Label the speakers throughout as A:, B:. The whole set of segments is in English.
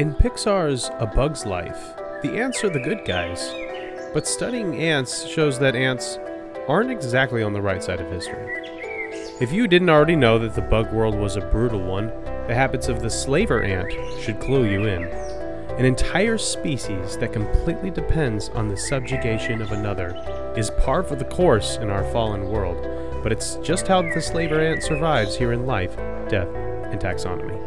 A: In Pixar's A Bug's Life, the ants are the good guys. But studying ants shows that ants aren't exactly on the right side of history. If you didn't already know that the bug world was a brutal one, the habits of the slaver ant should clue you in. An entire species that completely depends on the subjugation of another is par for the course in our fallen world, but it's just how the slaver ant survives here in life, death, and taxonomy.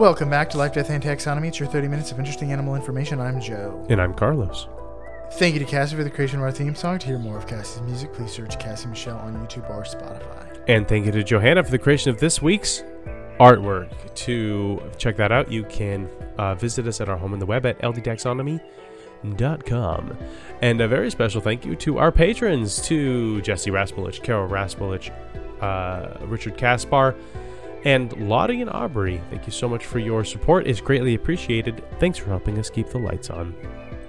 B: Welcome back to Life, Death, and Taxonomy. It's your 30 minutes of interesting animal information. I'm Joe.
A: And I'm Carlos.
B: Thank you to Cassie for the creation of our theme song. To hear more of Cassie's music, please search Cassie Michelle on YouTube or Spotify.
A: And thank you to Johanna for the creation of this week's artwork. To check that out, you can uh, visit us at our home on the web at ldtaxonomy.com. And a very special thank you to our patrons, to Jesse Rasmulich, Carol Rasmulich, uh, Richard Kaspar, and Lottie and Aubrey. Thank you so much for your support. It's greatly appreciated. Thanks for helping us keep the lights on.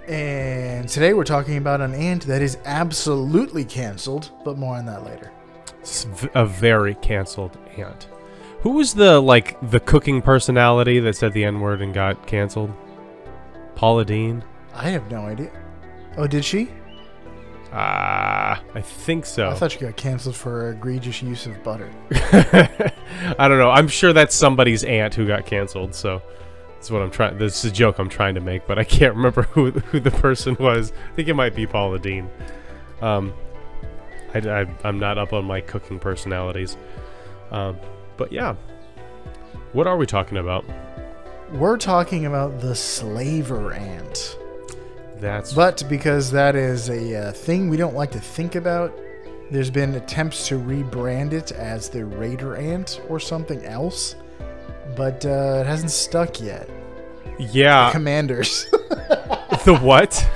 B: And today we're talking about an ant that is absolutely canceled, but more on that later.
A: It's a very canceled ant. Who was the like the cooking personality that said the N word and got canceled? Paula Deen.
B: I have no idea. Oh, did she?
A: Ah, I think so.
B: I thought she got canceled for egregious use of butter.
A: I don't know. I'm sure that's somebody's aunt who got canceled. So that's what I'm trying. This is a joke I'm trying to make, but I can't remember who who the person was. I think it might be Paula Deen. Um, I, I I'm not up on my cooking personalities. Um, but yeah, what are we talking about?
B: We're talking about the slaver ant.
A: That's
B: But because that is a uh, thing we don't like to think about, there's been attempts to rebrand it as the raider ant or something else, but uh, it hasn't stuck yet.
A: yeah.
B: Commanders.
A: the what?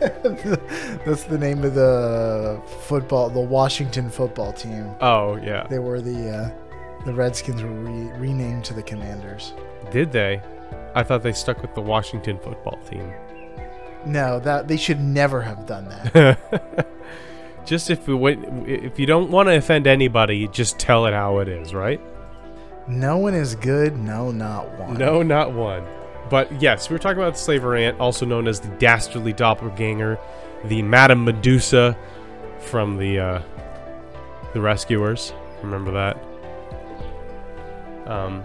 B: That's the name of the football, the Washington football team.
A: Oh yeah.
B: They were the uh, the Redskins were re- renamed to the Commanders.
A: Did they? I thought they stuck with the Washington football team.
B: No, that they should never have done that.
A: just if we wait, if you don't want to offend anybody, just tell it how it is, right?
B: no one is good. No, not one.
A: No, not one. But yes, we were talking about the slaver ant, also known as the dastardly doppelganger, the Madame Medusa from the uh, the Rescuers. Remember that? Um,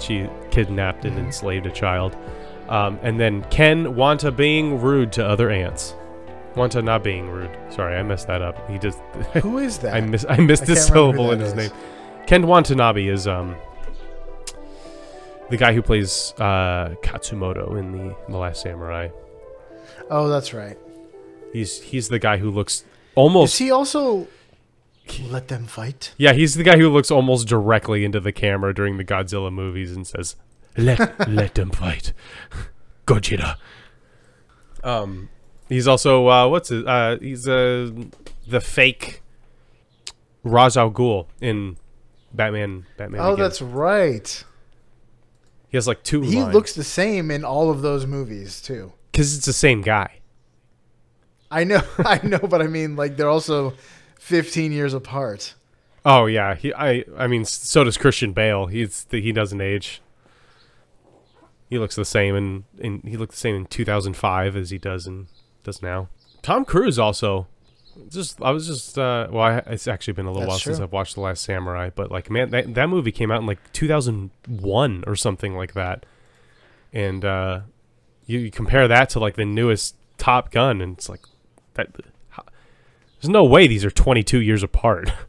A: she kidnapped and enslaved a child. Um, and then Ken Wanta being rude to other ants. Wanta not being rude. Sorry, I messed that up. He just
B: Who is that?
A: I miss I missed
B: I
A: a
B: can't remember who
A: syllable in his
B: is.
A: name. Ken Watanabe is um the guy who plays uh, Katsumoto in the in the Last Samurai.
B: oh, that's right.
A: He's he's the guy who looks almost
B: Is he also let them fight?
A: yeah he's the guy who looks almost directly into the camera during the Godzilla movies and says let let them fight Gojira. Um, he's also uh, what's it? Uh, he's uh, the fake Ra's al Ghul in Batman. Batman.
B: oh,
A: Begins.
B: that's right.
A: he has like two.
B: He looks the same in all of those movies too.
A: because it's the same guy.
B: I know, I know, but I mean, like they're also 15 years apart.
A: Oh yeah, he I I mean so does Christian Bale. He's he doesn't age. He looks the same in, in he looked the same in 2005 as he does in does now. Tom Cruise also just I was just uh well I, it's actually been a little
B: That's
A: while since. I've watched The Last Samurai, but like man that that movie came out in like 2001 or something like that. And uh you, you compare that to like the newest Top Gun and it's like that how, there's no way these are 22 years apart.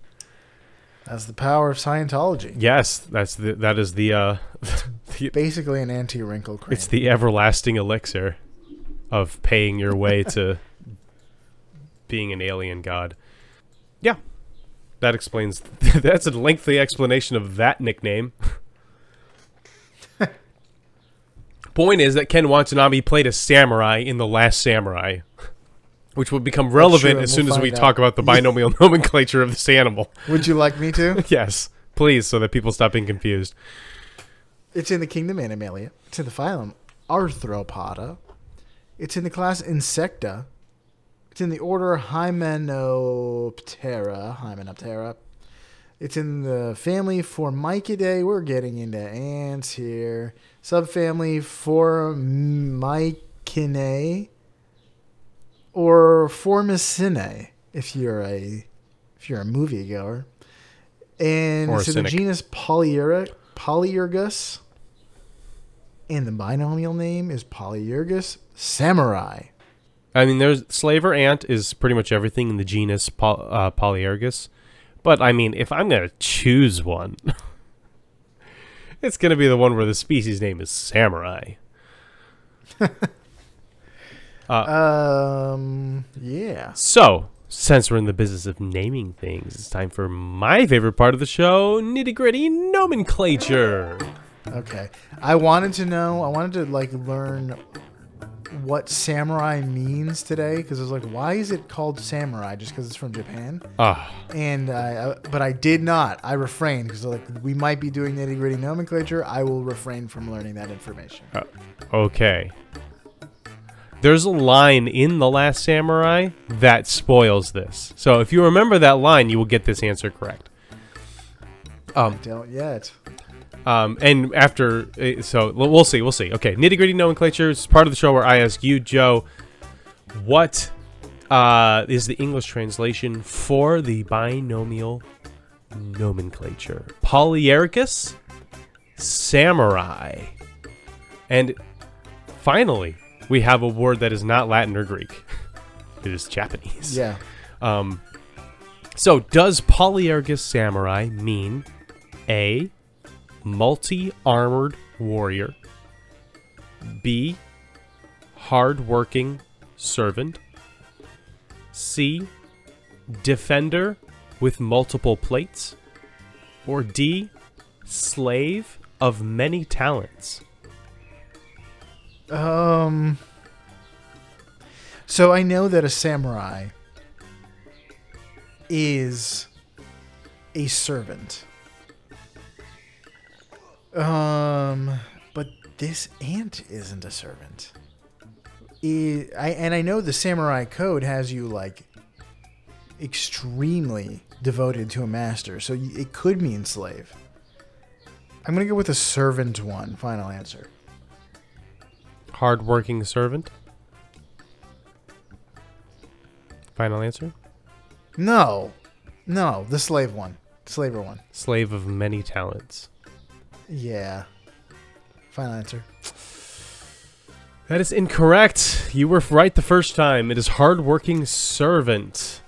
B: That's the power of Scientology.
A: Yes, that's the that is the uh the,
B: Basically, an anti-wrinkle cream.
A: it's the everlasting elixir of paying your way to being an alien god. Yeah. That explains that's a lengthy explanation of that nickname. Point is that Ken Watanabe played a samurai in The Last Samurai, which will become relevant as soon
B: we'll
A: as we
B: find
A: talk about the binomial nomenclature of this animal.
B: Would you like me to?
A: yes. please, so that people stop being confused.
B: It's in the kingdom Animalia. It's in the phylum Arthropoda. It's in the class Insecta. It's in the order Hymenoptera. Hymenoptera. It's in the family Formicidae. We're getting into ants here. Subfamily Formicinae or Formicinae if you're a if you're a moviegoer. And
A: Or
B: in the genus Polyura, Polyergus. And the binomial name is Polyergus samurai.
A: I mean, there's slaver ant is pretty much everything in the genus Pol- uh, Polyergus, but I mean, if I'm gonna choose one, it's gonna be the one where the species name is samurai.
B: Um, yeah.
A: So, since we're in the business of naming things, it's time for my favorite part of the show: nitty gritty nomenclature.
B: Okay. I wanted to know, I wanted to like learn what samurai means today because I was like, why is it called samurai just because it's from Japan?
A: Ah,
B: And I, but I did not. I refrained because like we might be doing nitty gritty nomenclature. I will refrain from learning that information.
A: okay. There's a line in The Last Samurai that spoils this. So, if you remember that line, you will get this answer correct. Um,
B: Don't yet.
A: Um, and after, uh, so we'll we'll see, we'll see. Okay, nitty gritty nomenclature is part of the show where I ask you, Joe, what uh, is the English translation for the binomial nomenclature? Polyericus, samurai, and finally, we have a word that is not Latin or Greek. It is Japanese.
B: Yeah.
A: Um, so, does Polyergus Samurai mean A, multi armored warrior, B, hard working servant, C, defender with multiple plates, or D, slave of many talents?
B: Um. So I know that a samurai is a servant. Um, but this ant isn't a servant. I, and I know the samurai code has you like extremely devoted to a master, so it could mean slave. I'm gonna go with a servant one. Final answer.
A: Hard working servant? Final answer?
B: No, no, the slave one, slaver one.
A: Slave of many talents.
B: Yeah. Final answer.
A: That is incorrect. You were right the first time. It is hardworking servant.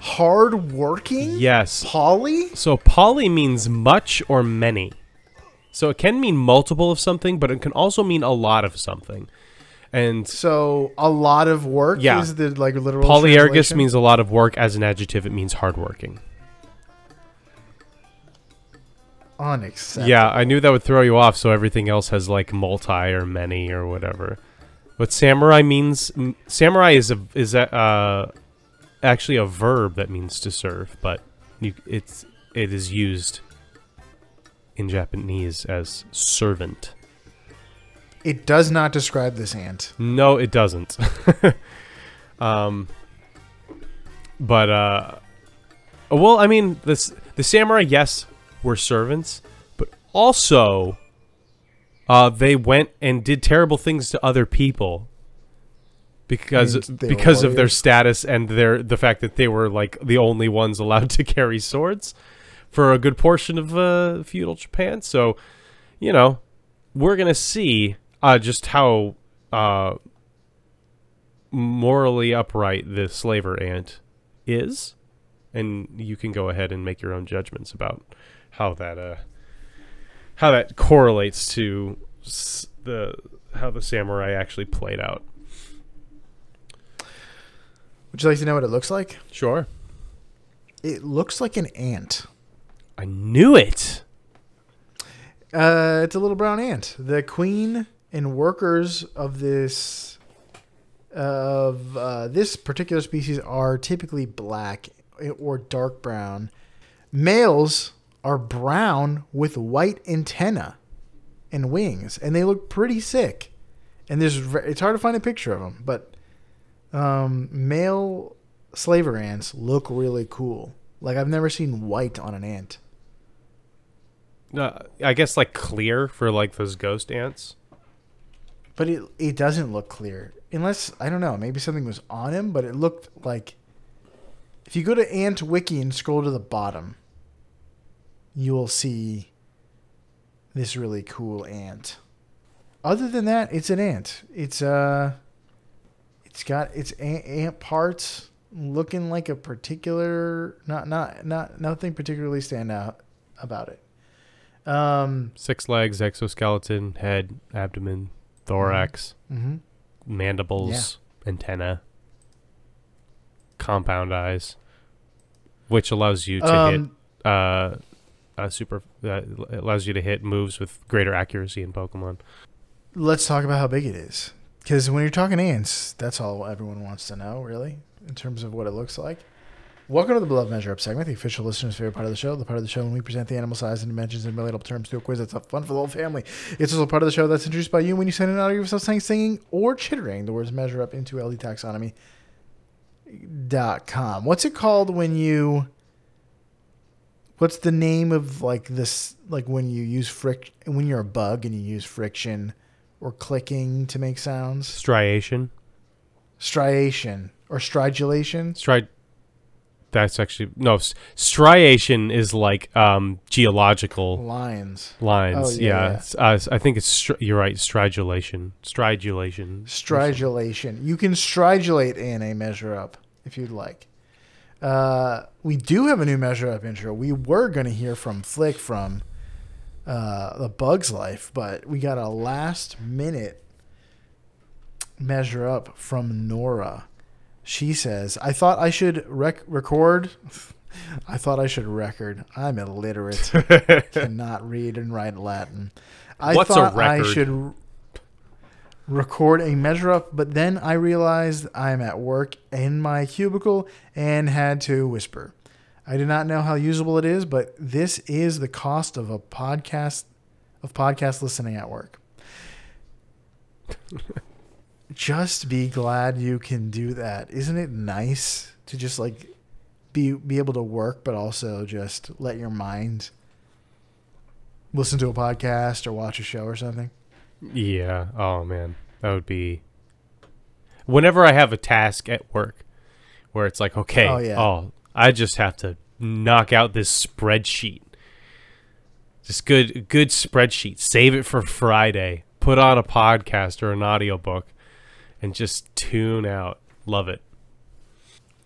B: Hardworking?
A: Yes.
B: Poly.
A: So Poly means much or many. So it can mean multiple of something, but it can also mean a lot of something. And
B: So a lot of work
A: Yeah.
B: is the like literal.
A: polyergus means a lot of work. As an adjective, it means hardworking.
B: unacceptable.
A: Yeah, I knew that would throw you off. So everything else has like multi or many or whatever. But samurai means? Samurai is a is a, uh, actually a verb that means to serve, but you, it's it is used in Japanese as servant.
B: It does not describe this ant.
A: No, it doesn't. um, but uh, well, I mean, this the samurai, yes, were servants, but also, uh, they went and did terrible things to other people because
B: Means they were
A: because of their status and their the fact that they were like the only ones allowed to carry swords for a good portion of uh, feudal Japan. So, you know, we're gonna see uh, just how uh, morally upright the slaver ant is, and you can go ahead and make your own judgments about how that uh, how that correlates to s- the how the samurai actually played out.
B: Would you like to know what it looks like?
A: Sure,
B: It looks like an ant.
A: I knew it.
B: Uh, it's a little brown ant. The queen and workers of this of uh, this particular species are typically black or dark brown. Males are brown with white antenna and wings, and they look pretty sick. And there's it's hard to find a picture of them, but um, male slaver ants look really cool. Like I've never seen white on an ant.
A: Uh, I guess like clear for like those ghost ants.
B: But it it doesn't look clear unless I don't know. Maybe something was on him, but it looked like if you go to Ant Wiki and scroll to the bottom, you will see this really cool ant. Other than that, it's an ant. It's uh, it's got its ant, ant parts looking like a particular not not not nothing particularly stand out about it. Um.
A: Six legs, exoskeleton, head, abdomen, thorax,
B: hmm
A: mandibles, antenna, compound eyes, which allows you to
B: Um,
A: hit uh, a super. Uh, allows you to hit moves with greater accuracy in Pokemon.
B: let's talk about how big it is. Because when you're talking ants, that's all everyone wants to know, really, in terms of what it looks like. Welcome to the Beloved Measure Up segment, the official listener's favorite part of the show. The part of the show when we present the animal size and dimensions in relatable terms to a quiz that's fun for the whole family. It's also part of the show that's introduced by you when you send an audio of yourself saying, singing, or chittering the words measure up into ldtaxonomy.com. What's it called when you. What's the name of like this? Like when you use friction, when you're a bug and you use friction or clicking to make sounds?
A: Striation,
B: Striation or stridulation?
A: stri. That's actually no. Striation is like um, geological
B: Lines.
A: lines.
B: Oh, yeah,
A: yeah, uh, I think it's stri- you're right. Stridulation, stridulation,
B: Stridulation. You can stridulate in a measure up if you'd like. Uh, we do have a new measure up intro. We were going to hear from Flick from uh, The Bug's Life, but we got a last minute measure up from Nora. She says, I thought I should rec- record. I thought I should record. I'm illiterate. cannot read and write Latin. I
A: What's a
B: thought I should record a measure up, but then I realized I'm at work in my cubicle and had to whisper. I do not know how usable it is, but this is the cost of a podcast of podcast listening at work. just be glad you can do that. Isn't it nice to just like be be able to work but also just let your mind listen to a podcast or watch a show or something?
A: Yeah. Oh man, that would be. Whenever I have a task at work, where it's like, okay,
B: Oh,
A: oh. I just have to knock out this spreadsheet. Just good, good spreadsheet. Save it for Friday. Put on a podcast or an audiobook, and just tune out. Love it.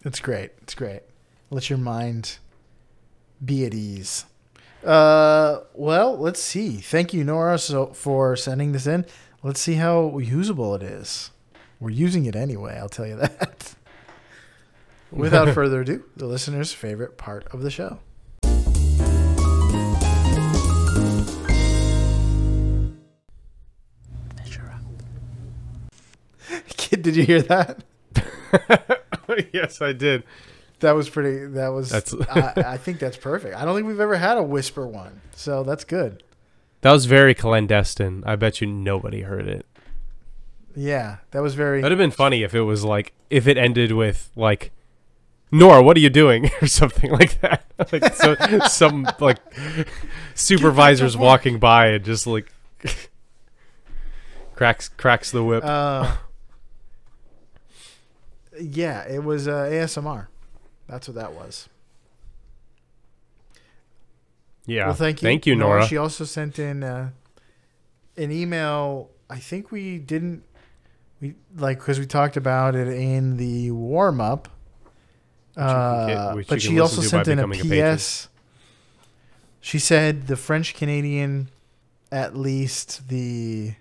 B: It's great. It's great. Let your mind be at ease. Uh, well, let's see. Thank you, Nora, so for sending this in. Let's see how usable it is. We're using it anyway. I'll tell you that. Without further ado, the listener's favorite part of the show. Did you hear that?
A: yes, I did.
B: That was pretty. That was.
A: That's-
B: I, I think that's perfect. I don't think we've ever had a whisper one, so that's good.
A: That was very clandestine. I bet you nobody heard it.
B: Yeah, that was very.
A: That'd have been funny if it was like if it ended with like Nora, what are you doing? or something like that. like so, some like supervisors walking by and just like cracks cracks the whip.
B: Uh, yeah, it was uh, ASMR. That's what that was.
A: yeah.
B: Well, thank you.
A: Thank you, Nora.
B: She also sent in uh, an email. I think we didn't. We like because we talked about it in the warm up.
A: you can get-
B: Uh, but she also
A: listen to by
B: sent in a
A: becoming a.
B: PS. She said the French Canadian, at least the.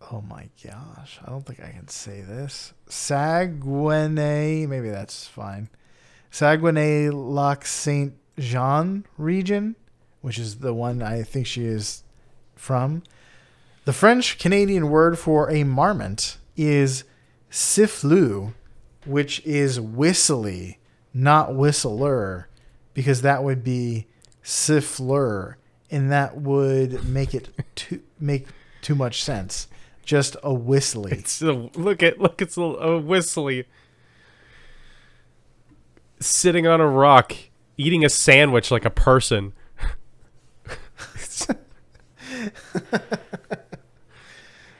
B: Oh my gosh! I don't think I can say this. Saguenay, maybe that's fine. Saguenay Lac Saint Jean region, which is the one I think she is from. The French Canadian word for a marmot is siffleux, which is whistly, not whistler, because that would be siffleur, and that would make it too make too much sense. Just a whistly.
A: It's a, look at look it's a, a whistly sitting on a rock eating a sandwich like a person.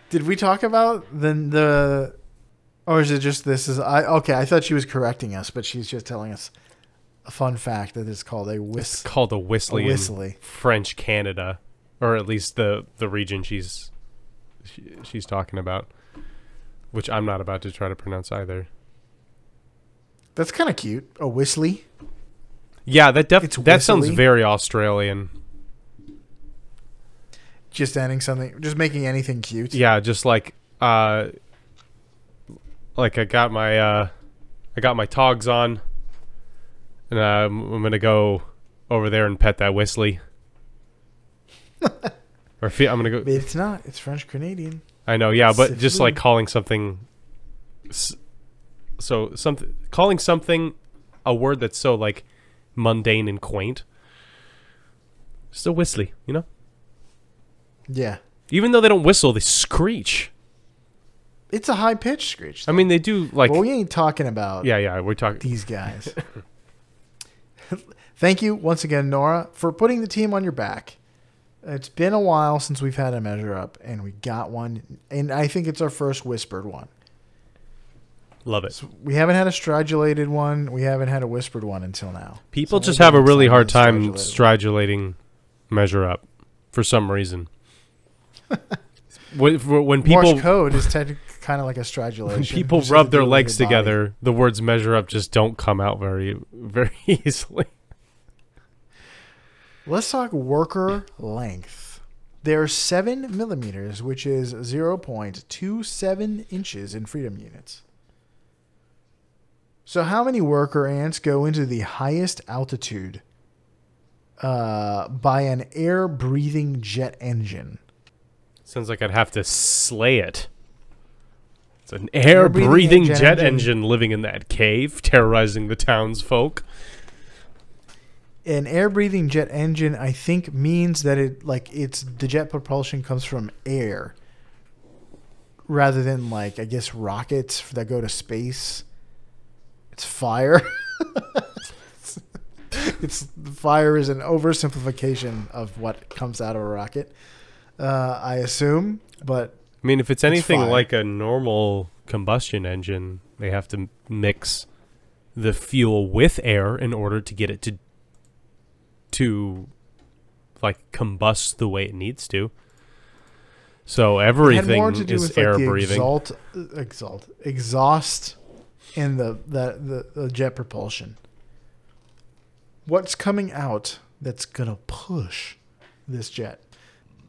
B: Did we talk about the the, or is it just this is I okay? I thought she was correcting us, but she's just telling us a fun fact that it's called a
A: It's
B: whist.
A: called a whistly,
B: A
A: in
B: whistly.
A: French Canada, or at least the the region she's she, she's talking about, which I'm not about to try to pronounce either.
B: That's kind of cute. A whistly.
A: Yeah, that def- that sounds very Australian.
B: Just adding something, just making anything cute.
A: Yeah, just like uh like I got my uh I got my togs on and um, I'm gonna go over there and pet that whistly. or fe- I'm gonna go
B: it's not. It's French Canadian.
A: I know, yeah, but just like calling something so something calling something a word that's so like mundane and quaint. Still whistly, you know?
B: Yeah.
A: Even though they don't whistle, they screech.
B: It's a high pitched screech.
A: I mean, they do like
B: but we ain't talking about
A: Yeah, yeah, we're talking
B: these guys. Thank you once again, Nora, for putting the team on your back. It's been a while since we've had a measure up, and we got one, and I think it's our first whispered one.
A: love it.
B: So we haven't had a stridulated one. We haven't had a whispered one until now.
A: People
B: So
A: just have a really hard time stridulating measure up for some reason. when, when people
B: Morse code is kind of like a stridulation.
A: when people rub their legs together, the words measure up just don't come out very very easily.
B: Let's talk worker length. They're seven millimeters, which is zero point two seven inches in freedom units. So, how many worker ants go into the highest altitude uh, by an air-breathing jet engine?
A: Sounds like I'd have to slay it. It's an air breathing
B: jet engine
A: living in that cave, terrorizing the townsfolk.
B: An air-breathing jet engine, I think, means that it like it's the jet propulsion comes from air, rather than like I guess rockets that go to space. It's fire. it's fire is an oversimplification of what comes out of a rocket. Uh, I assume, but
A: I mean, if it's anything
B: fire.
A: like a normal combustion engine, they have to mix the fuel with air in order to get it to to like combust the way it needs to. So everything
B: more to do
A: is air
B: like
A: breathing.
B: exalt, exalt, exhaust, and the, the the the jet propulsion. What's coming out that's gonna push this jet?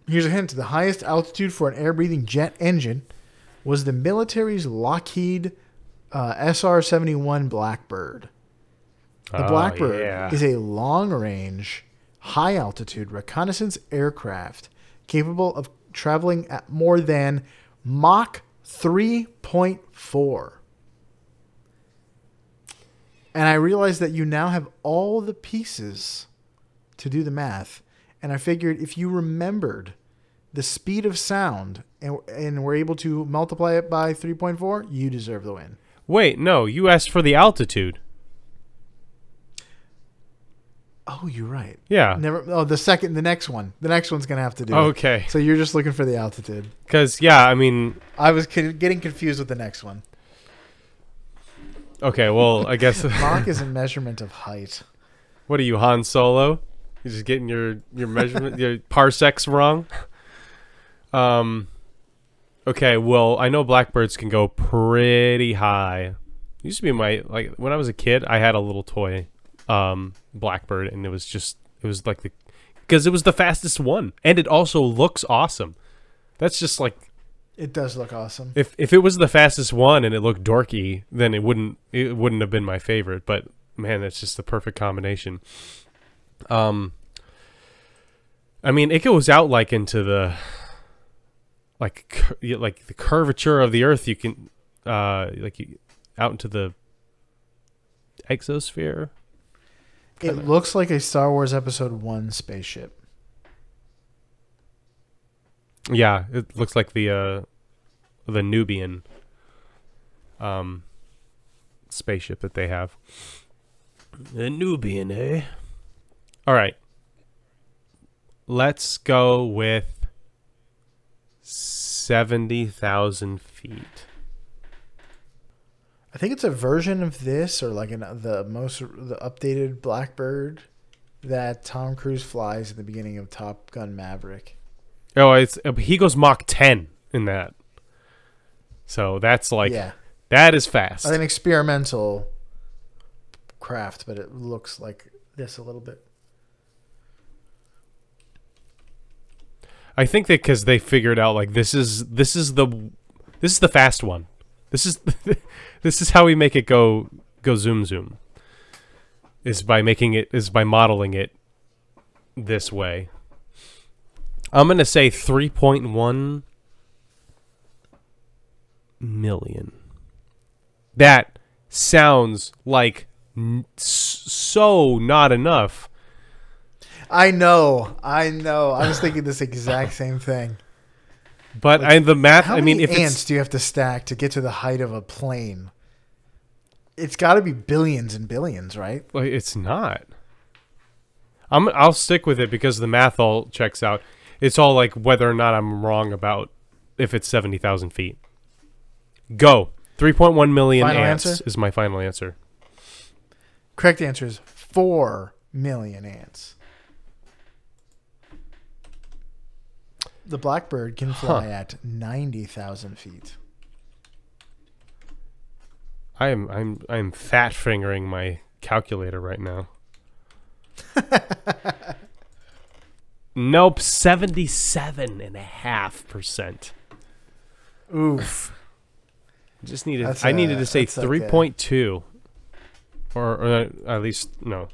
B: Here's a hint: the highest altitude for an air-breathing jet engine was the military's Lockheed uh, SR-71 Blackbird. The
A: Oh,
B: Blackbird
A: yeah.
B: is a long-range, high-altitude reconnaissance aircraft capable of traveling at more than Mach 3.4. And I realized that you now have all the pieces to do the math. And I figured if you remembered the speed of sound and, and were able to multiply it by 3.4, you deserve the win.
A: Wait, no, you asked for the altitude.
B: Oh, you're right.
A: Yeah.
B: Never. Oh, the second, the next one. The next one's gonna have to do. it.
A: Okay.
B: So you're just looking for the altitude.
A: Cuz yeah, I mean,
B: I was getting confused with the next one.
A: okay, well, I guess
B: Mach is a measurement of height.
A: What are you, Han Solo? You're just getting your your measurement, your parsecs wrong. Um. Okay, well, I know blackbirds can go pretty high. Used to be my like when I was a kid, I had a little toy, um, blackbird, and it was just it was like the because it was the fastest one, and it also looks awesome. That's just like
B: It does look awesome.
A: if if it was the fastest one and it looked dorky, then it wouldn't it wouldn't have been my favorite. But man, that's just the perfect combination. Um, I mean, it goes out like into the like cur- like the curvature of the Earth. You can uh like you, out into the exosphere.
B: It looks like a Star Wars Episode One spaceship.
A: Yeah, it looks like the uh, the Nubian um, spaceship that they have. The Nubian, eh? All right. Let's go with seventy thousand feet.
B: I think it's a version of this, or like an, the most the updated Blackbird that Tom Cruise flies at the beginning of Top Gun Maverick.
A: Oh, it's uh, he goes Mach ten in that. So that's like
B: yeah,
A: that is fast.
B: an experimental craft, but it looks like this a little bit.
A: I think that because they figured out like this is this is the this is the fast one. This is this is how we make it go go zoom zoom. Is by making it is by modeling it this way. I'm gonna say three point one million. That sounds like n- so not enough.
B: I know, I know. I was thinking this exact same thing.
A: But
B: Like,
A: I, the math. I mean,
B: many
A: if
B: ants
A: it's
B: do you have to stack to get to the height of a plane? It's got to be billions and billions, right?
A: Well, it's not. I'm. I'll stick with it because the math all checks out. It's all like whether or not I'm wrong about if it's seventy thousand feet. Go. Three point one million
B: Final
A: ants
B: answer?
A: is my final answer.
B: Correct answer is four million ants. The blackbird can fly
A: Huh.
B: at ninety thousand feet.
A: I am. I'm. I'm fat fingering my calculator right now. nope. Seventy-seven and a half percent.
B: Oof.
A: Just needed.
B: That's
A: I needed to say
B: that's like a-
A: three point two, or, or uh, at least no.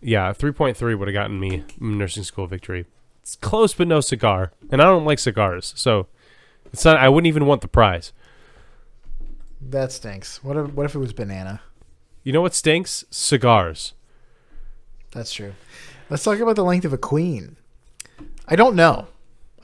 A: Yeah, three point three would have gotten me nursing school victory. It's close, but no cigar, and I don't like cigars, so it's not. I wouldn't even want the prize.
B: That stinks. What if, what if it was banana?
A: You know what stinks? Cigars.
B: That's true. Let's talk about the length of a queen. I don't know.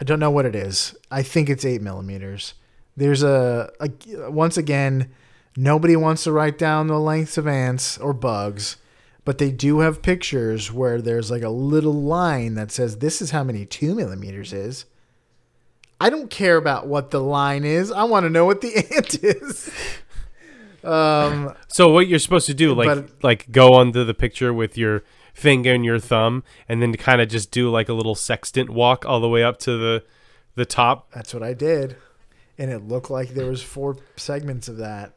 B: I don't know what it is. I think it's eight millimeters. There's a, a once again, nobody wants to write down the lengths of ants or bugs, but they do have pictures where there's like a little line that says this is how many two millimeters is. I don't care about what the line is. I want to know what the ant is. Um,
A: So what you're supposed to do, like,
B: But-
A: like go onto the picture with your finger and your thumb, and then kind of just do like a little sextant walk all the way up to the the top.
B: That's what I did. And it looked like there was four segments of that.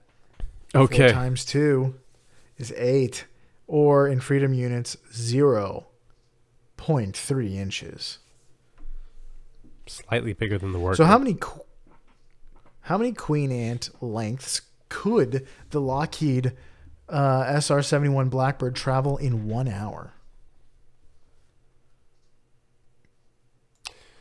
B: Four
A: Okay.
B: times two is eight. Or in freedom units, zero point three inches.
A: Slightly bigger than the worker.
B: So how many how many queen ant lengths could the Lockheed uh, SR seventy one Blackbird travel in one hour?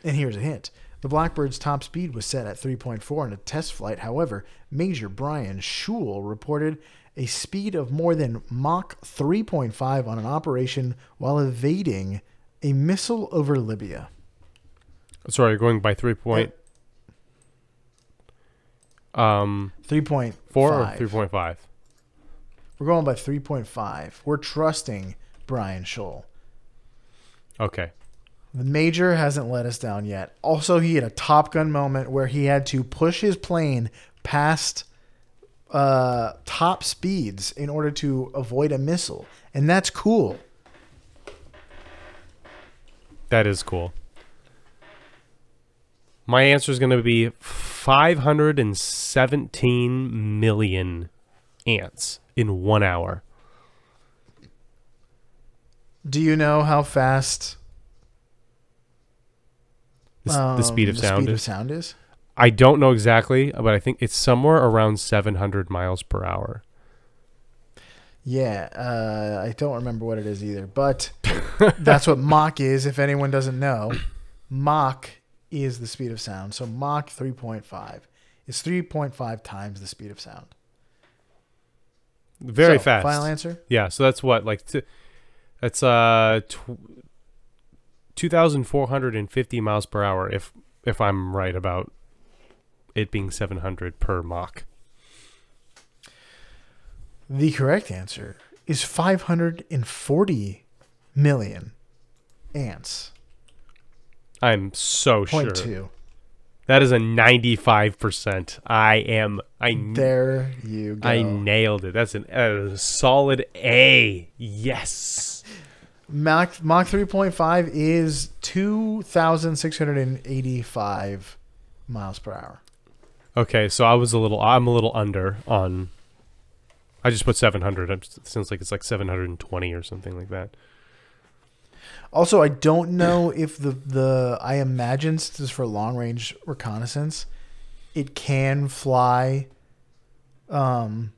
B: And here's a hint. The Blackbird's top speed was set at 3.4 in a test flight. However, Major Brian Shul reported a speed of more than Mach 3.5 on an operation while evading a missile over Libya.
A: Sorry, going by three point. Um,
B: 3.4
A: or three point five.
B: We're going by 3.5. We're trusting Brian Shul.
A: Okay.
B: The major hasn't let us down yet. Also, he had a Top Gun moment where he had to push his plane past uh, top speeds in order to avoid a missile. And that's cool.
A: That is cool. My answer is going to be 517 million ants in one hour.
B: Do you know how fast
A: The, s- the speed of
B: um,
A: sound
B: speed of sound is?
A: I don't know exactly, but I think it's somewhere around 700 miles per hour.
B: Yeah, uh, I don't remember what it is either, but that's what Mach is. If anyone doesn't know, Mach is the speed of sound. So Mach 3.5 is 3.5 times the speed of sound.
A: Very
B: So,
A: fast.
B: Final answer.
A: Yeah, so that's what like t- that's uh tw- 2450 miles per hour if if I'm right about it being 700 per Mach.
B: The correct answer is 540 million ants.
A: I'm so sure.
B: Point two.
A: That is a 95%. I am I
B: There you go.
A: I nailed it. That's an a solid A. Yes.
B: Mach Mach 3.5 is 2,685 miles per hour.
A: Okay, so I was a little I'm a little under on I just put 700. It sounds like it's like 720 or something like that.
B: Also, I don't know if the the I imagine this is for long range reconnaissance, it can fly um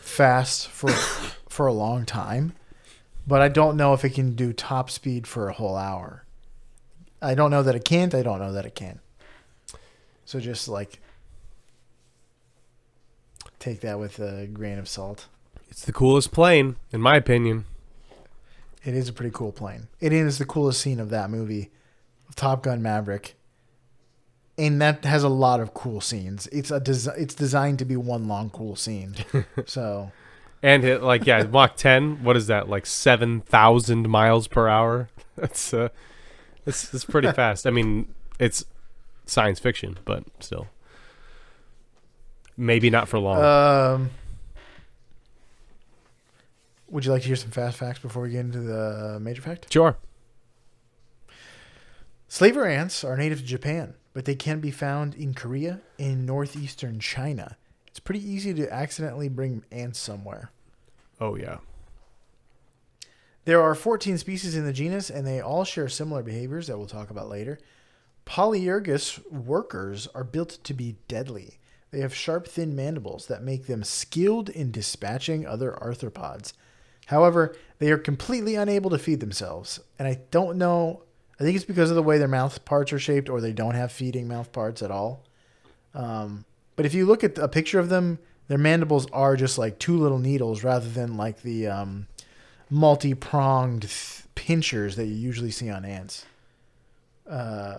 B: fast for for a long time, but I don't know if it can do top speed for a whole hour. I don't know that it can't. I don't know that it can. So just like take that with a grain of salt.
A: It's the coolest plane in my opinion.
B: It is a pretty cool plane. It is the coolest scene of that movie, of Top Gun Maverick. And that has a lot of cool scenes. It's a desi- it's designed to be one long cool scene. so
A: And it, like yeah, Mach 10, what is that? Like 7,000 miles per hour? That's uh it's it's pretty fast. I mean, it's science fiction, but still. Maybe not for long.
B: um Would you like to hear some fast facts before we get into the major fact?
A: sure.
B: Slaver ants are native to Japan, but they can be found in Korea and northeastern China. It's pretty easy to accidentally bring ants somewhere.
A: Oh yeah.
B: There are 14 species in the genus, and they all share similar behaviors that we'll talk about later. Polyergus workers are built to be deadly. They have sharp, thin mandibles that make them skilled in dispatching other arthropods. However, they are completely unable to feed themselves, and I don't know. I think it's because of the way their mouth parts are shaped, or they don't have feeding mouth parts at all. Um, but if you look at a picture of them, their mandibles are just like two little needles rather than like the um, multi-pronged th- pinchers that you usually see on ants. Uh,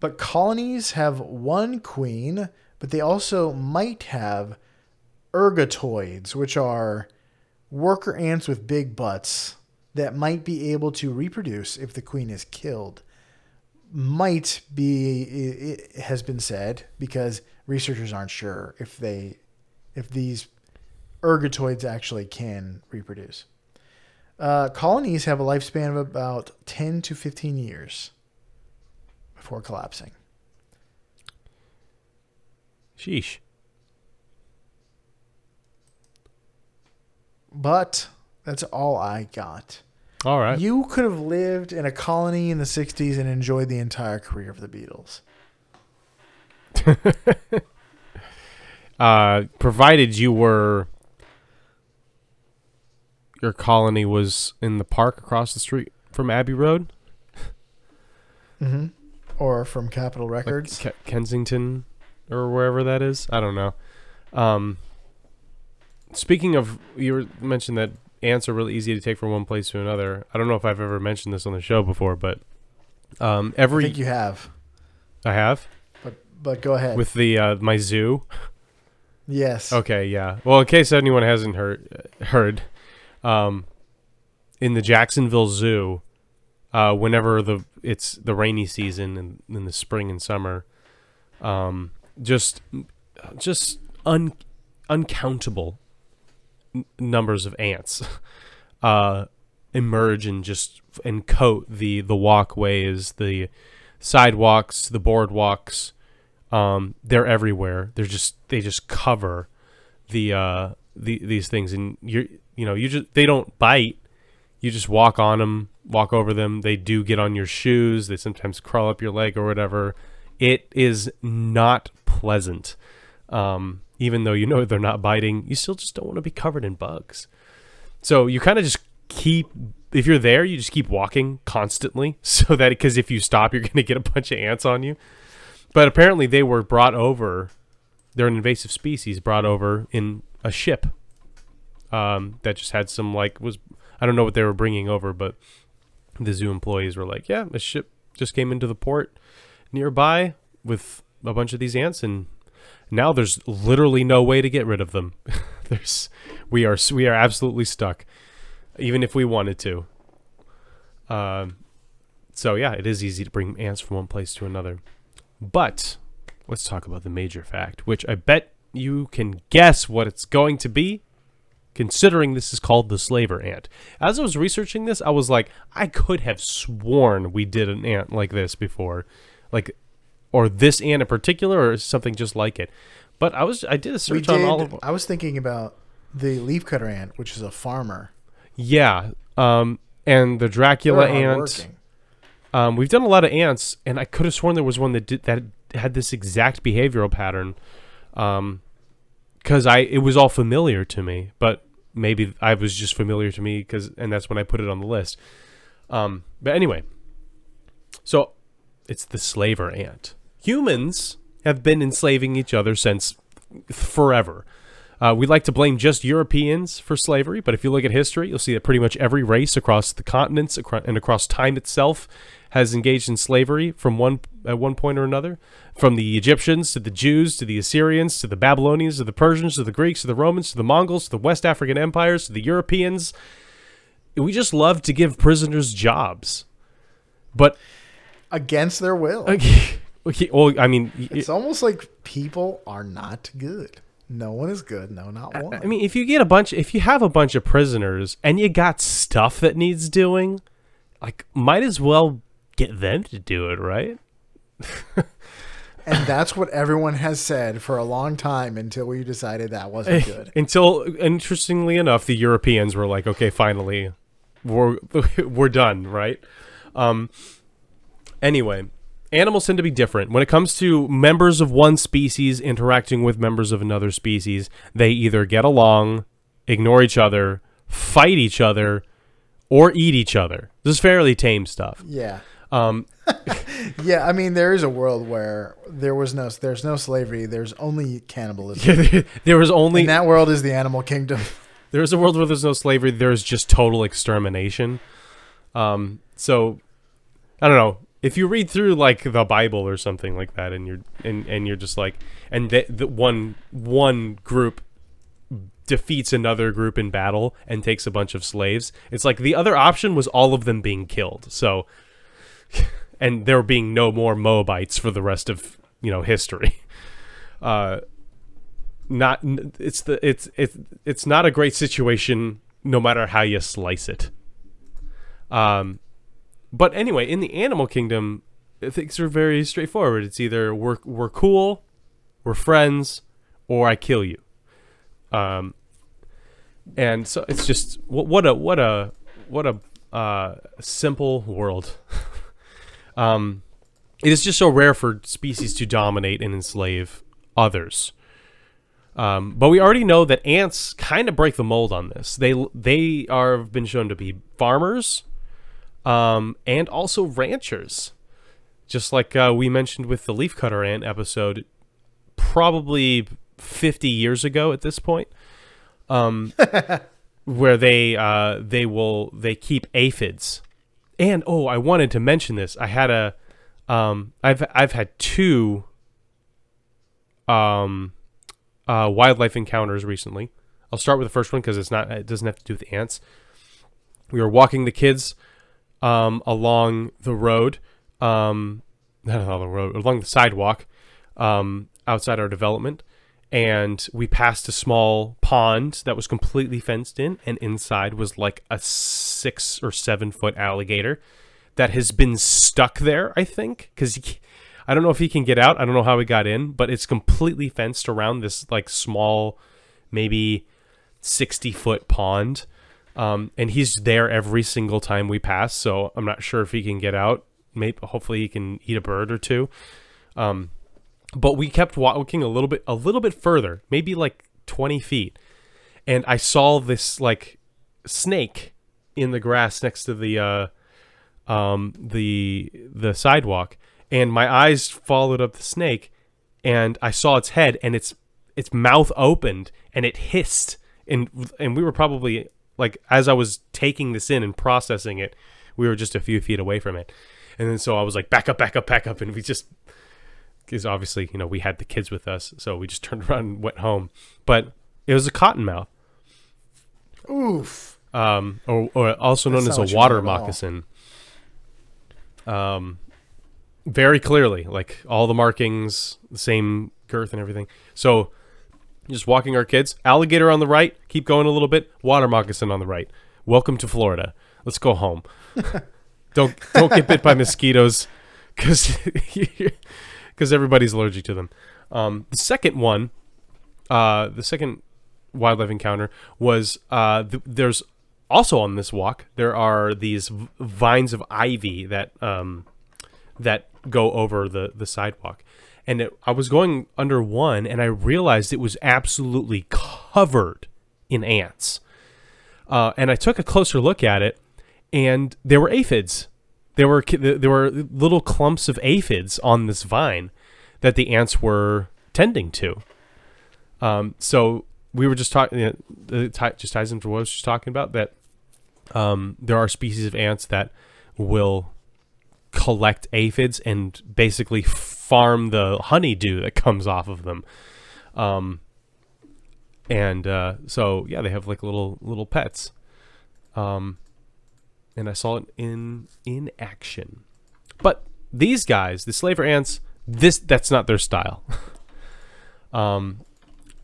B: but colonies have one queen, but they also might have ergatoids, which are worker ants with big butts that might be able to reproduce if the queen is killed. Might be it has been said because researchers aren't sure if they if these ergatoids actually can reproduce. Uh, colonies have a lifespan of about 10 to 15 years before collapsing.
A: Sheesh.
B: But that's all I got.
A: All right.
B: You could have lived in a colony in the 60s and enjoyed the entire career of the Beatles.
A: uh, provided you were your colony was in the park across the street from Abbey Road, Mm
B: hmm. Or from Capitol
A: like
B: Records.
A: Ke- Kensington or wherever that is. I don't know. Um, speaking of, you mentioned that ants are really easy to take from one place to another. I don't know if I've ever mentioned this on the show before, but um,
B: I
A: every
B: think you have.
A: I have
B: But but go ahead.
A: with the uh, my zoo.
B: yes.
A: Okay, yeah. Well, in case anyone hasn't heard, heard, um, in the Jacksonville Zoo, uh, whenever the it's the rainy season in, in the spring and summer, um, just just un, uncountable n- numbers of ants uh, emerge and just and coat the the walkways, the sidewalks, the boardwalks. Um, they're everywhere. They're just they just cover the uh the these things, and you you know you just they don't bite. You just walk on them, walk over them. They do get on your shoes. They sometimes crawl up your leg or whatever. It is not pleasant. Um, even though you know they're not biting, you still just don't want to be covered in bugs. So you kind of just keep if you're there, you just keep walking constantly so that because if you stop, you're going to get a bunch of ants on you. But apparently, they were brought over. They're an invasive species brought over in a ship um, that just had some like was I don't know what they were bringing over, but the zoo employees were like, "Yeah, a ship just came into the port nearby with a bunch of these ants, and now there's literally no way to get rid of them. there's we are we are absolutely stuck, even if we wanted to. Um, so yeah, it is easy to bring ants from one place to another, but let's talk about the major fact, which I bet you can guess what it's going to be considering this is called the slaver ant. As I was researching this, I was like, I could have sworn we did an ant like this before. Like or this ant in particular or something just like it. But I was I did a search
B: we
A: on
B: did,
A: all of them.
B: I was thinking about the leafcutter ant, which is a farmer.
A: Yeah. Um and the Dracula ant. Um, we've done a lot of ants, and I could have sworn there was one that did that had this exact behavioral pattern. Um, because I it was all familiar to me, but maybe I was just familiar to me because, and that's when I put it on the list. Um, but anyway, so it's the slaver ant. Humans have been enslaving each other since forever. Uh, we like to blame just Europeans for slavery, but if you look at history, you'll see that pretty much every race across the continents and across time itself has engaged in slavery from one at one point or another. From the Egyptians to the Jews to the Assyrians to the Babylonians to the Persians to the Greeks to the Romans to the Mongols to the West African empires to the Europeans. We just love to give prisoners jobs, but
B: against their will.
A: okay, well, I mean,
B: It's almost like people are not good. No one is good. No, not one.
A: I mean, if you get a bunch, if you have a bunch of prisoners and you got stuff that needs doing, like, might as well get them to do it, right?
B: and that's what everyone has said for a long time until we decided that wasn't good.
A: Until, interestingly enough, the Europeans were like, okay, finally, we're we're done, right? Um. Anyway, animals tend to be different when it comes to members of one species interacting with members of another species. They either get along, ignore each other, fight each other, or eat each other. This is fairly tame stuff.
B: Yeah.
A: Um,
B: Yeah, I mean there is a world where there was no there's no slavery, there's only cannibalism.
A: there was only
B: and that world is the animal kingdom.
A: there is a world where there's no slavery. There's just total extermination. Um, so I don't know if you read through like the Bible or something like that, and you're and, and you're just like, and the, the one one group defeats another group in battle and takes a bunch of slaves. It's like the other option was all of them being killed. So, and there being no more Moabites for the rest of you know history. Uh, not it's the it's it's it's not a great situation no matter how you slice it. Um, but anyway, in the animal kingdom, things are very straightforward. It's either we're we're cool, we're friends, or I kill you. Um, and so it's just what, a what a what a uh, simple world. um, it is just so rare for species to dominate and enslave others. Um, but we already know that ants kind of break the mold on this. They they are have been shown to be farmers, um, and also ranchers. Just like uh, we mentioned with the leafcutter ant episode, probably 50 years ago at this point, um, where they uh, they will they keep aphids. And oh, I wanted to mention this. I had a um, I've I've had two um, uh, wildlife encounters recently. I'll start with the first one because it's not it doesn't have to do with ants. We were walking the kids um, along the road, um, not along the road, along the sidewalk um, outside our development, and we passed a small pond that was completely fenced in, and inside was like a six or seven foot alligator that has been stuck there. I think because I don't know if he can get out. I don't know how he got in, but it's completely fenced around this like small, maybe sixty foot pond. Um, and he's there every single time we pass. So I'm not sure if he can get out. Maybe hopefully he can eat a bird or two. Um, but we kept walking a little bit, a little bit further, maybe like 20 feet, and I saw this like snake in the grass next to the uh, um, the the sidewalk, and my eyes followed up the snake, and I saw its head, and its its mouth opened, and it hissed and and we were probably like as I was taking this in and processing it, we were just a few feet away from it, and then so I was like back up, back up, back up, and we just because obviously you know we had the kids with us, so we just turned around and went home. But it was a cottonmouth,
B: Oof.
A: um, or, or also known
B: That's
A: as a water
B: want at all.
A: moccasin. Um, very clearly, like all the markings, the same girth and everything. So, just walking our kids, alligator on the right, keep going a little bit, water moccasin on the right. Welcome to Florida. Let's go home. don't don't get bit by mosquitoes, because because everybody's allergic to them. Um, the second one, uh, the second wildlife encounter was uh, th- there's also on this walk there are these v- vines of ivy that um, that go over the the sidewalk, and it, I was going under one and I realized it was absolutely covered in ants. Uh, and I took a closer look at it, and there were aphids. There were there were little clumps of aphids on this vine that the ants were tending to. Um, so we were just talking. You know, it just ties into what I was just talking about that um, there are species of ants that will collect aphids and basically farm the honeydew that comes off of them. Um, and uh, so yeah, they have like little little pets. Um, and I saw it in in action. But these guys, the slaver ants, this that's not their style. um,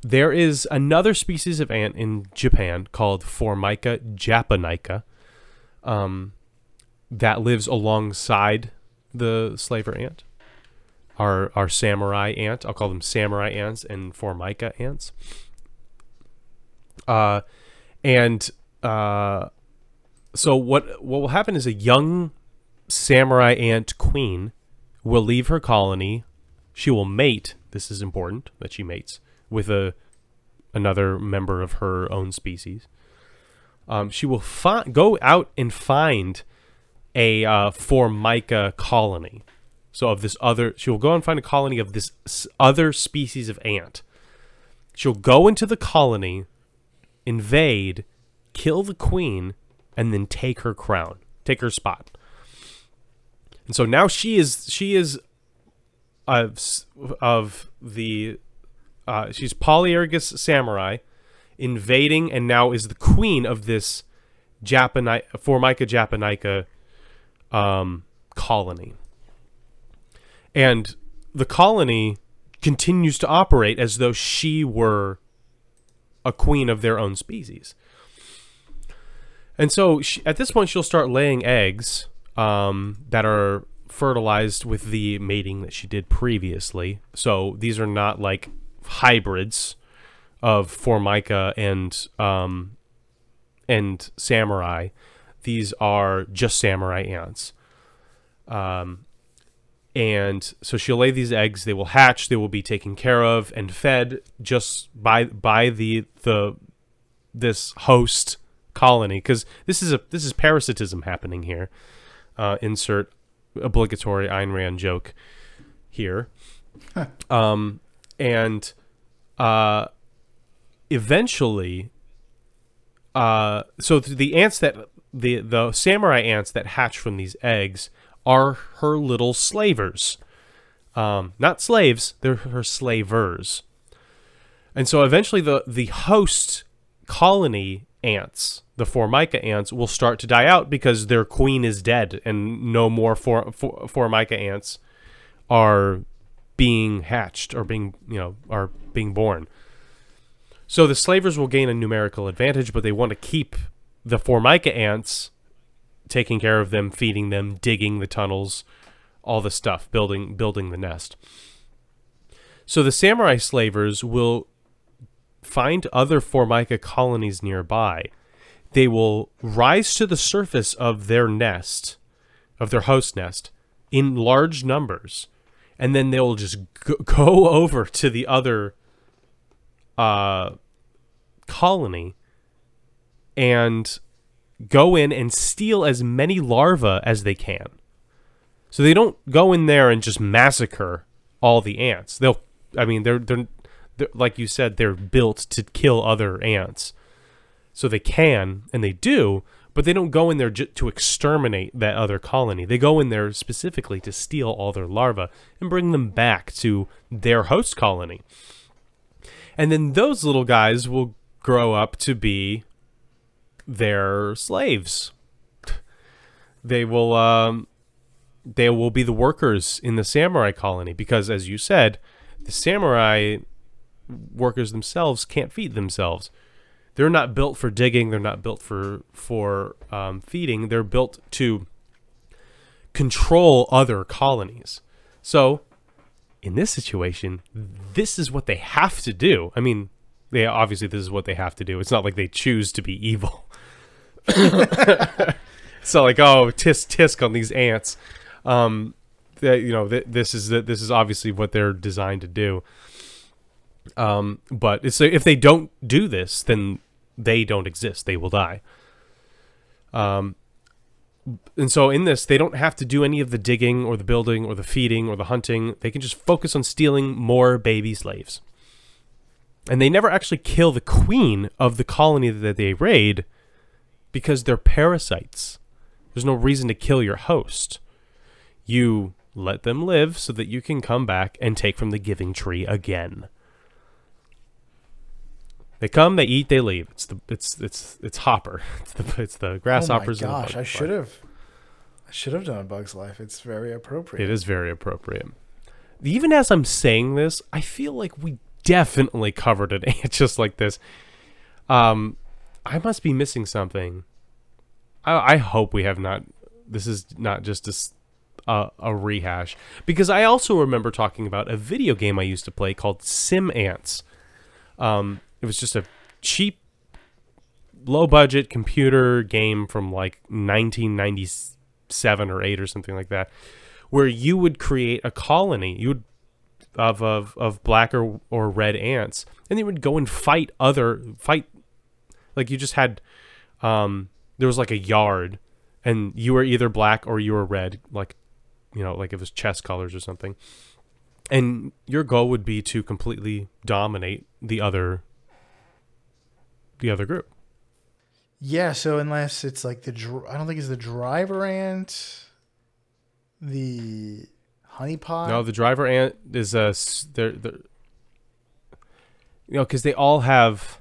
A: there is another species of ant in Japan called Formica japonica, um, that lives alongside the slaver ant. Our our samurai ant, I'll call them samurai ants and Formica ants. Uh, and uh, so what what will happen is a young samurai ant queen will leave her colony. She will mate. This is important that she mates with a another member of her own species. Um, she will fi- go out and find a uh, Formica colony. So of this other, she will go and find a colony of this other species of ant. She'll go into the colony, invade, kill the queen, and then take her crown, take her spot. And so now she is she is of of the uh, she's Polyergus samurai, invading and now is the queen of this Japani- Formica japonica um, colony. And the colony continues to operate as though she were a queen of their own species. And so she, at this point, she'll start laying eggs um, that are fertilized with the mating that she did previously. So these are not like hybrids of Formica and um, and samurai. These are just samurai ants. Um, and so she'll lay these eggs. They will hatch. They will be taken care of and fed just by by the the this host colony because this is a this is parasitism happening here. Uh, insert obligatory Ayn Rand joke here. um, and uh, eventually, uh, so the ants that the the samurai ants that hatch from these eggs are her little slavers. Um, not slaves, they're her slavers. And so eventually the the host colony ants, the Formica ants, will start to die out because their queen is dead and no more for, for, Formica ants are being hatched or being, you know, are being born. So the slavers will gain a numerical advantage, but they want to keep the Formica ants taking care of them, feeding them, digging the tunnels, all the stuff, building building the nest. So the samurai slavers will find other Formica colonies nearby. They will rise to the surface of their nest, of their host nest, in large numbers, and then they'll just go, over to the other uh, colony and go in and steal as many larvae as they can. So they don't go in there and just massacre all the ants. They'll, I mean, they're they're, they're like you said, they're built to kill other ants. So they can, and they do, but they don't go in there to exterminate that other colony. They go in there specifically to steal all their larvae and bring them back to their host colony. And then those little guys will grow up to be their slaves. They will um, they will be the workers in the samurai colony because as you said, the samurai workers themselves can't feed themselves. They're not built for digging. They're not built for for um, feeding. They're built to control other colonies. So, in this situation, this is what they have to do. I mean, they obviously this is what they have to do. It's not like they choose to be evil. so like, oh, tisk tisk on these ants. Um, that you know, th- this is the, this is obviously what they're designed to do. Um, but it's if they don't do this, then they don't exist. They will die. Um, and so in this, they don't have to do any of the digging or the building or the feeding or the hunting. They can just focus on stealing more baby slaves. And they never actually kill the queen of the colony that they raid because they're parasites. There's no reason to kill your host. You let them live so that you can come back and take from the giving tree again. They come, they eat, they leave. It's the it's it's it's Hopper. It's the it's the grasshoppers.
B: Oh my gosh, I should have. I should have done a Bug's Life. It's very appropriate.
A: It is very appropriate. Even as I'm saying this, I feel like we definitely covered an ant just like this. Um, I must be missing something. I, I hope we have not. This is not just a a rehash because I also remember talking about a video game I used to play called Sim Ants. Um, it was just a cheap, low budget computer game from like 1997 or 8 or something like that where you would create a colony you would of of, of black or, or red ants and they would go and fight other fight like you just had um there was like a yard and you were either black or you were red like you know like it was chess colors or something and your goal would be to completely dominate the other the other group
B: Yeah, so unless it's like the, dr- I don't think it's the driver ant, the honeypot.
A: No, the driver ant is a they're, they're you know because they all have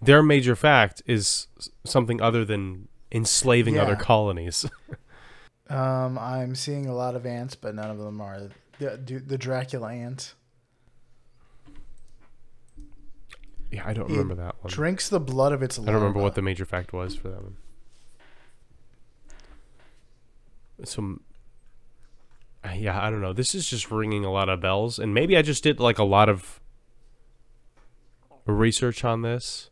A: their major fact is something other than enslaving other colonies.
B: Um, I'm seeing a lot of ants, but none of them are the the, the Dracula ant.
A: yeah, I don't
B: It
A: remember that one.
B: Drinks the blood of its.
A: I don't remember what the major fact was for that one. Some, yeah, I don't know. This is just ringing a lot of bells, and maybe I just did like a lot of research on this.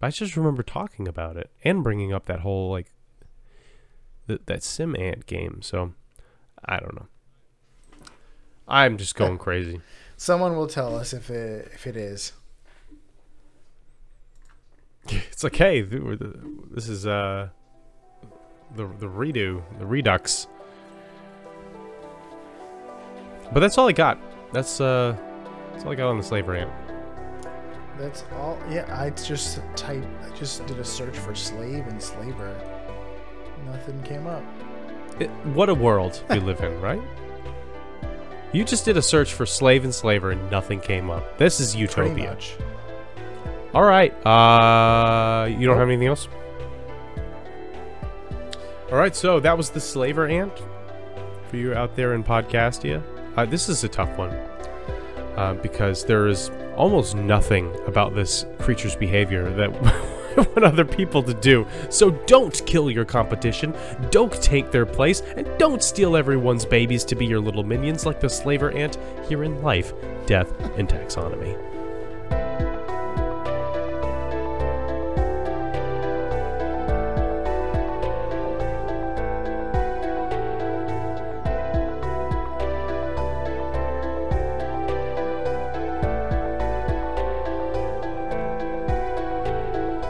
A: But I just remember talking about it and bringing up that whole like th- that sim ant game. So I don't know. I'm just going crazy.
B: Someone will tell us if it if it is.
A: It's like, hey, th- we're the- this is uh the the redo, the redux. But that's all I got. That's uh that's all I got on the slave ant.
B: That's all. Yeah, I just typed. I just did a search for slave and slaver. Nothing came up.
A: It, what a world we live in, right? You just did a search for slave and slaver and nothing came up. This is utopia.
B: much.
A: All right. Uh, you don't
B: Oh.
A: have anything else? All right. So that was the slaver ant for you out there in Podcastia. Uh, this is a tough one uh, because there is almost nothing about this creature's behavior that want other people to do. So don't kill your competition, don't take their place, and don't steal everyone's babies to be your little minions like the slaver ant here in life, death, and taxonomy.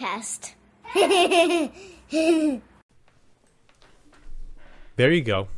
C: Podcast.
A: There you go.